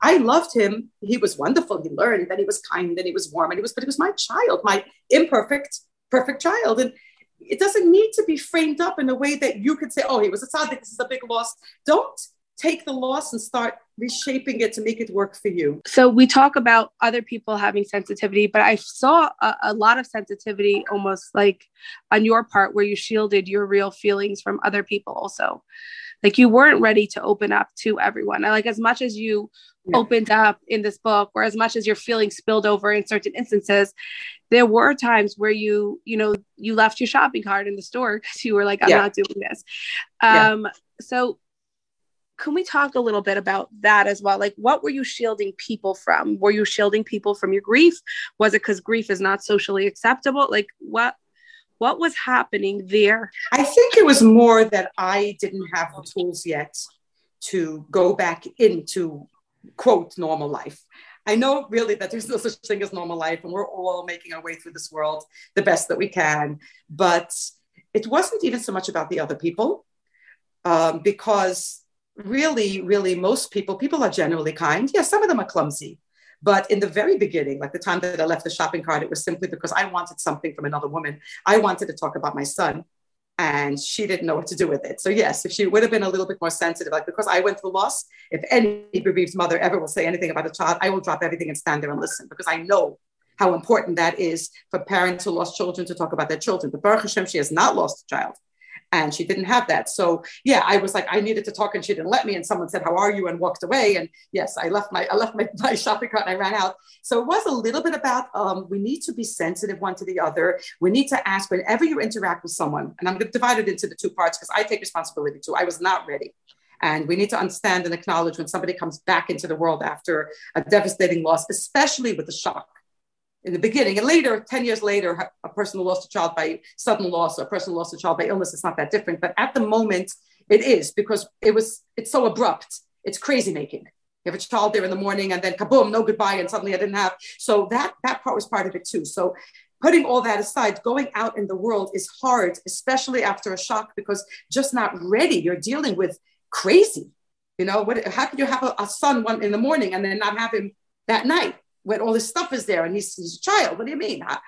I loved him. He was wonderful. He learned, and he was kind, and he was warm, and he was, but he was my child, my imperfect, perfect child. And it doesn't need to be framed up in a way that you could say, oh, he was a tzaddik, this is a big loss. Don't take the loss and start reshaping it to make it work for you. So we talk about other people having sensitivity, but I saw a, a, lot of sensitivity almost like on your part where you shielded your real feelings from other people also. Like you weren't ready to open up to everyone. like as much as you yeah. opened up in this book or as much as your feelings spilled over in certain instances, there were times where you, you know, you left your shopping cart in the store because you were like, I'm yeah. not doing this. Um, yeah. so can we talk a little bit about that as well? Like, what were you shielding people from? Were you shielding people from your grief? Was it because grief is not socially acceptable? Like, what? What was happening there? I think it was more that I didn't have the tools yet to go back into quote normal life. I know really that there's no such thing as normal life, and we're all making our way through this world the best that we can. But it wasn't even so much about the other people, um, because really, really, most people, people are generally kind. Yes, some of them are clumsy. But in the very beginning, like the time that I left the shopping cart, it was simply because I wanted something from another woman. I wanted to talk about my son, and she didn't know what to do with it. So, yes, if she would have been a little bit more sensitive, like because I went through loss, if any bereaved mother ever will say anything about a child, I will drop everything and stand there and listen because I know how important that is for parents who lost children to talk about their children. But Baruch Hashem, she has not lost a child and she didn't have that. So yeah, I was like, I needed to talk, and she didn't let me. And someone said, "How are you?" and walked away. And yes, I left my I left my, my shopping cart and I ran out. So it was a little bit about um, we need to be sensitive one to the other. We need to ask whenever you interact with someone, and I'm going to divide it into the two parts because I take responsibility too. I was not ready. And we need to understand and acknowledge when somebody comes back into the world after a devastating loss, especially with the shock in the beginning. And later, 10 years later, a person who lost a child by sudden loss or a person who lost a child by illness, it's not that different. But at the moment, it is because it was, it's so abrupt. It's crazy making. You have a child there in the morning and then kaboom, no goodbye, and suddenly I didn't have. So that that part was part of it too. So putting all that aside, going out in the world is hard, especially after a shock, because just not ready. You're dealing with crazy. You know, what how can you have a, a son one in the morning and then not have him that night? When all this stuff is there and he's, he's a child. What do you mean? How,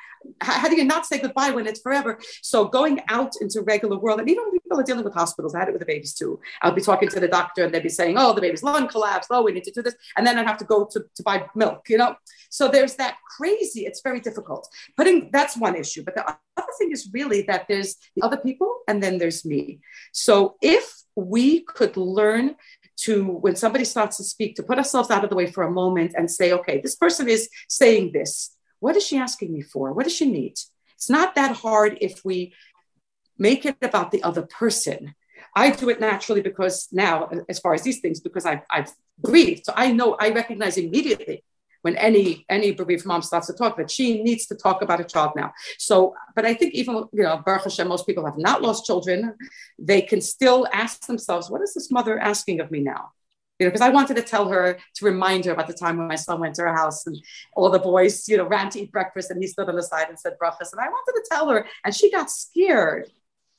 how, do you not say goodbye when it's forever? So going out into regular world, and even people are dealing with hospitals, I had it with the babies too. I'll be talking to the doctor and they'd be saying, oh, the baby's lung collapsed. Oh, we need to do this. And then I'd have to go to, to buy milk, you know? So there's that crazy, it's very difficult. Putting, that's one issue. But the other thing is really that there's the other people and then there's me. So if we could learn to when somebody starts to speak to put ourselves out of the way for a moment and say okay this person is saying this. What is she asking me for? What does she need? It's not that hard if we make it about the other person. I do it naturally because now as far as these things because i've, I've so i know i recognize immediately when any any bereaved mom starts to talk that she needs to talk about a child now. So, but I think even you know, Baruch Hashem, most people have not lost children. They can still ask themselves, what is this mother asking of me now? You know, because I wanted to tell her to remind her about the time when my son went to her house and all the boys, you know, ran to eat breakfast and he stood on the side and said brachas. And I wanted to tell her, and she got scared,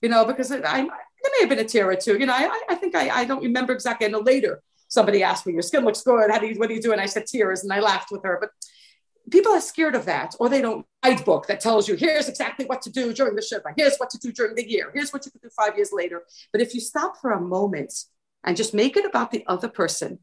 you know, because I, I there may have been a tear or two. You know, I, I think I, I don't remember exactly. I know later somebody asked me, "Your skin looks good. How do you? What do you do?" And I said tears, and I laughed with her. But people are scared of that, or they don't write book that tells you here's exactly what to do during the shiva. Here's what to do during the year. Here's what you can do five years later. But if you stop for a moment and just make it about the other person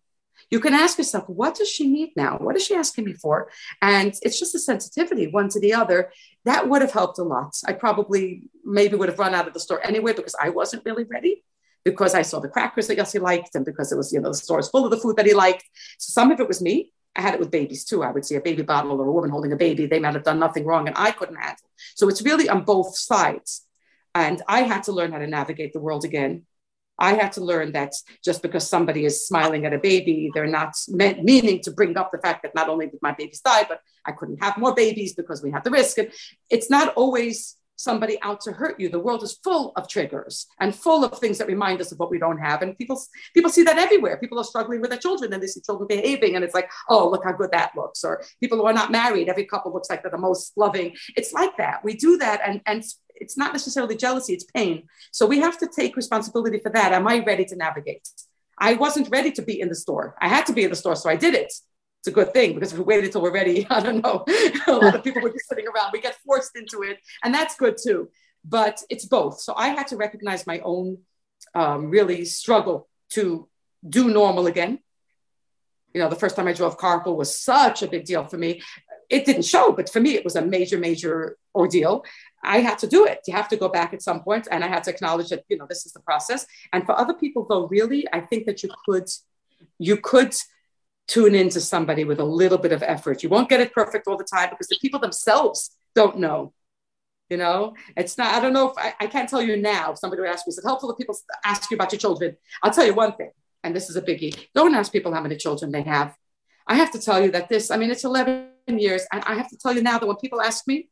you can ask yourself, what does she need now? What is she asking me for? And it's just a sensitivity, one to the other. That would have helped a lot. I probably maybe would have run out of the store anyway because I wasn't really ready because I saw the crackers that Yossi liked and because it was, you know, the store is full of the food that he liked. So some of it was me. I had it with babies too. I would see a baby bottle or a woman holding a baby. They might have done nothing wrong and I couldn't handle. So it's really on both sides. And I had to learn how to navigate the world again I had to learn that just because somebody is smiling at a baby, they're not meant, meaning to bring up the fact that not only did my babies die, but I couldn't have more babies because we had the risk. And it's not always somebody out to hurt you. The world is full of triggers and full of things that remind us of what we don't have. And people people see that everywhere. People are struggling with their children and they see children behaving, and it's like, oh, look how good that looks. Or people who are not married, every couple looks like they're the most loving. It's like that. We do that, and and it's not necessarily jealousy, it's pain. So we have to take responsibility for that. Am I ready to navigate? I wasn't ready to be in the store. I had to be in the store, so I did it. It's a good thing because if we waited until we're ready, I don't know, a lot of people would be sitting around. We get forced into it, and that's good too. But it's both. So I had to recognize my own um, really struggle to do normal again. You know, the first time I drove carpool was such a big deal for me. It didn't show, but for me, it was a major, major ordeal. I had to do it. You have to go back at some point, and I had to acknowledge that you know this is the process. And for other people, though, really, I think that you could you could tune into somebody with a little bit of effort. You won't get it perfect all the time because the people themselves don't know. You know, it's not. I don't know if I, I can't tell you now. If somebody would ask me, is it helpful if people ask you about your children? I'll tell you one thing, and this is a biggie. Don't ask people how many children they have. I have to tell you that this. I mean, it's 11 years, and I have to tell you now that when people ask me,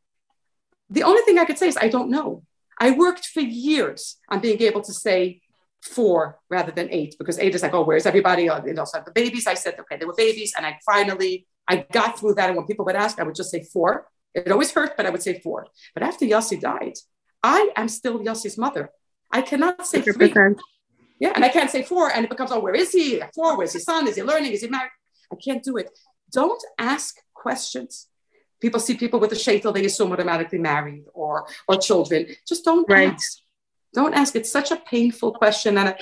the only thing I could say is I don't know. I worked for years on being able to say four rather than eight because eight is like, oh, where's everybody? Oh, you also have the babies. I said, okay, they were babies. And I finally, I got through that. And when people would ask, I would just say four. It always hurt, but I would say four. But after Yossi died, I am still Yossi's mother. I cannot say 100%. three. Yeah, and I can't say four. And it becomes, oh, where is he? Four, where's his son? Is he learning? Is he married? I can't do it. Don't ask questions people see people with a shaitel, they assume automatically married or or children. Just don't right. ask. Don't ask. It's such a painful question. And I,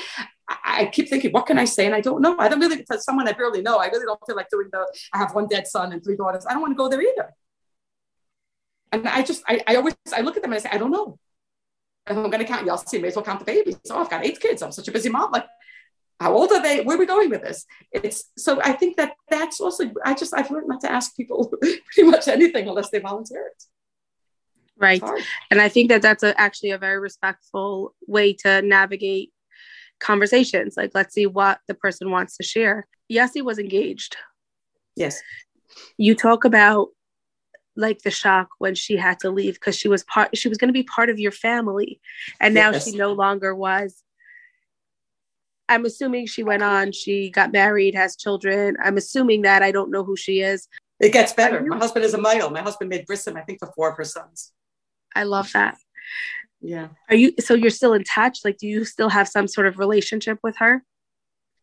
I keep thinking, what can I say? And I don't know. I don't really, to someone I barely know, I really don't feel like doing the, I have one dead son and three daughters. I don't want to go there either. And I just, I, I always, I look at them and I say, I don't know. If I'm going to count, y'all see, may as well count the babies. Oh, I've got eight kids. I'm such a busy mom. Like, how old are they? Where are we going with this? It's so I think that that's also I just I've learned not to ask people pretty much anything unless they volunteer it. Right, and I think that that's a, actually a very respectful way to navigate conversations. Like, let's see what the person wants to share. Yossi was engaged. Yes. You talk about like the shock when she had to leave because she was part she was going to be part of your family and now yes. she no longer was I'm assuming she went on, she got married, has children. I'm assuming that I don't know who she is. It gets better. My husband is a mohel. My husband made Brissom, I think, for four of her sons. I love that. Yeah. Are you so you're still in touch? Like, do you still have some sort of relationship with her?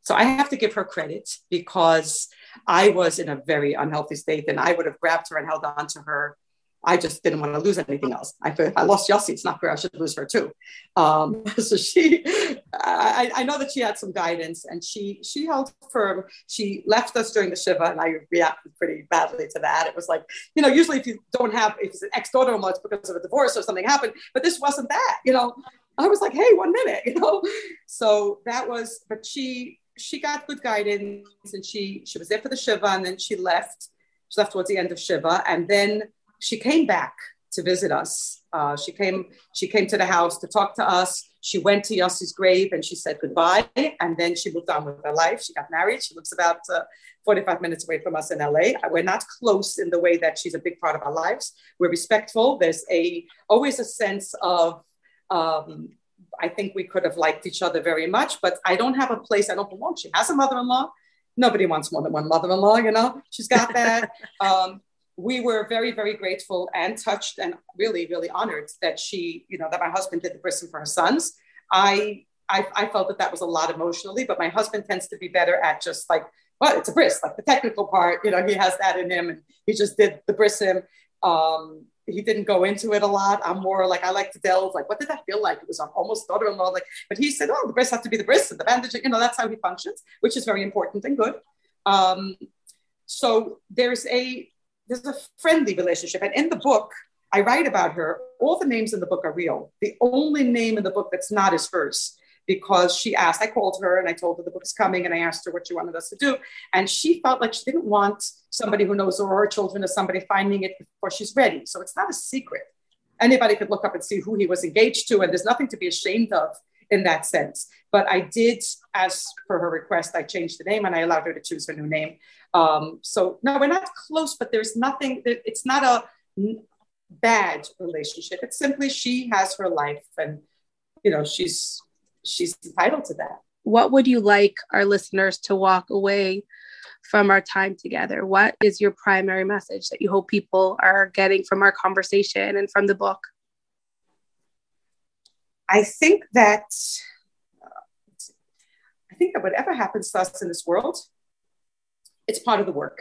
So I have to give her credit because I was in a very unhealthy state and I would have grabbed her and held on to her I just didn't want to lose anything else. I, I lost Yossi. It's not fair. I should lose her too. Um, so she, I, I, know that she had some guidance and she she held firm. She left us during the shiva, and I reacted pretty badly to that. It was like, you know, usually if you don't have, if it's an ex daughter in it's because of a divorce or something happened, but this wasn't that. You know, I was like, hey, one minute. You know, so that was. But she she got good guidance, and she she was there for the shiva, and then she left. She left towards the end of shiva, and then she came back to visit us. Uh, she came. She came to the house to talk to us. She went to Yossi's grave and she said goodbye, and then she moved on with her life. She got married. She lives about uh, 45 minutes away from us in LA. We're not close in the way that she's a big part of our lives. We're respectful. There's a always a sense of. Um, I think we could have liked each other very much, but I don't have a place. I don't belong. She has a mother-in-law. Nobody wants more than one mother-in-law. You know, she's got that. um, we were very, very grateful and touched and really, really honored that she, you know, that my husband did the brisket for her sons. I, I, I felt that that was a lot emotionally, but my husband tends to be better at just like, well, it's a bris, like the technical part, you know, he has that in him and he just did the brisket. Um, he didn't go into it a lot. I'm more like I like to delve. Like, what did that feel like? It was almost daughter-in-law. Like, but he said, "Oh, the bris has to be the bris and the bandage." You know, that's how he functions, which is very important and good. Um, so there's a there's a friendly relationship. And in the book, I write about her. All the names in the book are real. The only name in the book that's not is hers because she asked, I called her and I told her the book's coming and I asked her what she wanted us to do. And she felt like she didn't want somebody who knows her or her children or somebody finding it before she's ready. So it's not a secret. Anybody could look up and see who he was engaged to, and there's nothing to be ashamed of in that sense. But I did, as per her request, I changed the name and I allowed her to choose her new name. Um, so no, we're not close, but there's nothing. It's not a bad relationship. It's simply she has her life, and you know she's she's entitled to that. What would you like our listeners to walk away from our time together? What is your primary message that you hope people are getting from our conversation and from the book? I think that uh, I think that whatever happens to us in this world, it's part of the work.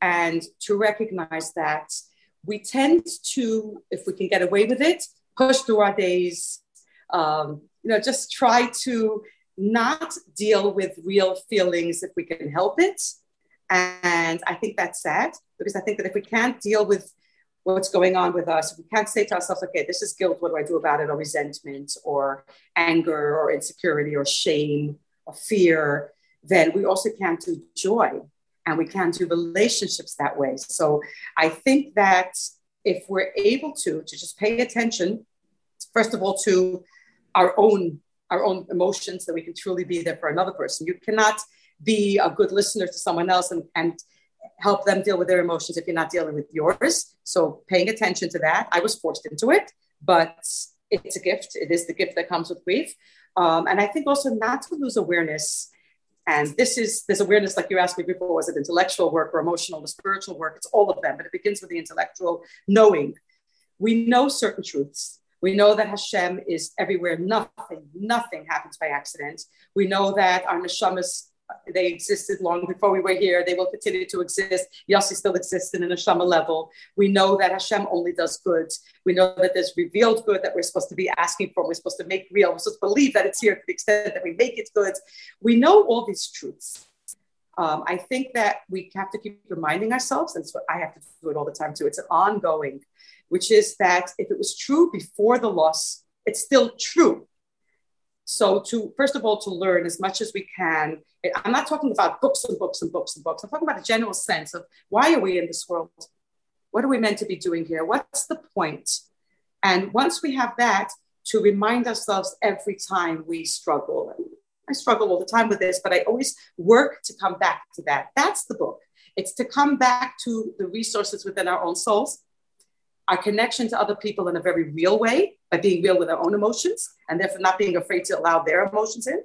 And to recognize that we tend to, if we can get away with it, push through our days, um, you know, just try to not deal with real feelings if we can help it. And I think that's sad because I think that if we can't deal with what's going on with us, we can't say to ourselves, okay, this is guilt, what do I do about it? Or resentment, or anger, or insecurity, or shame, or fear, then we also can't do joy and we can't do relationships that way. So I think that if we're able to to just pay attention, first of all, to our own our own emotions, that we can truly be there for another person. You cannot be a good listener to someone else and, and help them deal with their emotions if you're not dealing with yours. So paying attention to that, I was forced into it, but it's a gift. It is the gift that comes with grief. Um, and I think also not to lose awareness and this is this awareness, like you asked me before, was it intellectual work or emotional or spiritual work? It's all of them, but it begins with the intellectual knowing. We know certain truths. We know that Hashem is everywhere. Nothing, nothing happens by accident. We know that our neshamas they existed long before we were here. They will continue to exist. Yossi still exists in an neshama level. We know that Hashem only does good. We know that there's revealed good that we're supposed to be asking for. We're supposed to make real. We're supposed to believe that it's here to the extent that we make it good. We know all these truths. Um, I think that we have to keep reminding ourselves, and so I have to do it all the time too. It's an ongoing, which is that if it was true before the loss, it's still true so to first of all to learn as much as we can. I'm not talking about books and books and books and books. I'm talking about a general sense of why are we in this world? What are we meant to be doing here? What's the point? And once we have that, to remind ourselves every time we struggle. I struggle all the time with this, but I always work to come back to that. That's the book. It's to come back to the resources within our own souls our connection to other people in a very real way by being real with our own emotions and therefore not being afraid to allow their emotions in.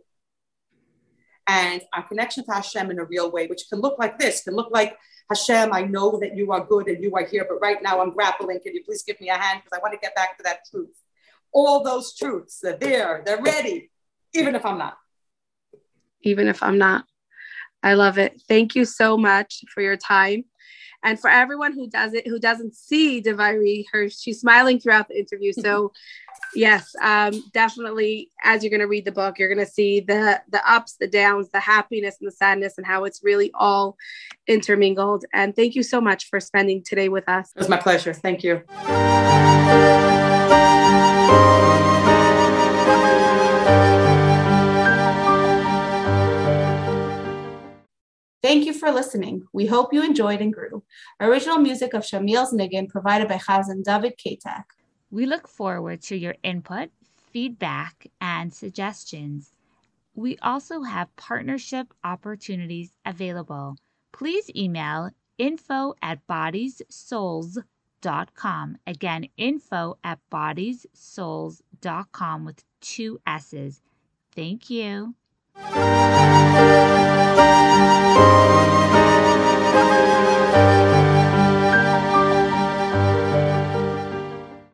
And our connection to Hashem in a real way, which can look like this, can look like Hashem, I know that you are good and you are here, but right now I'm grappling. Can you please give me a hand? Because I want to get back to that truth. All those truths, they're there, they're ready, even if I'm not. Even if I'm not. I love it. Thank you so much for your time. And for everyone who does it, who doesn't see Devorie, her she's smiling throughout the interview. So yes, um, definitely as you're gonna read the book, you're gonna see the the ups, the downs, the happiness and the sadness, and how it's really all intermingled. And thank you so much for spending today with us. It was my pleasure. Thank you. Thank you for listening. We hope you enjoyed and grew. Original music of Shamil's Niggun provided by Chazan David Katak. We look forward to your input, feedback, and suggestions. We also have partnership opportunities available. Please email info at bodiessouls.com. Again, info at bodiessouls.com with two S's. Thank you. Thank you.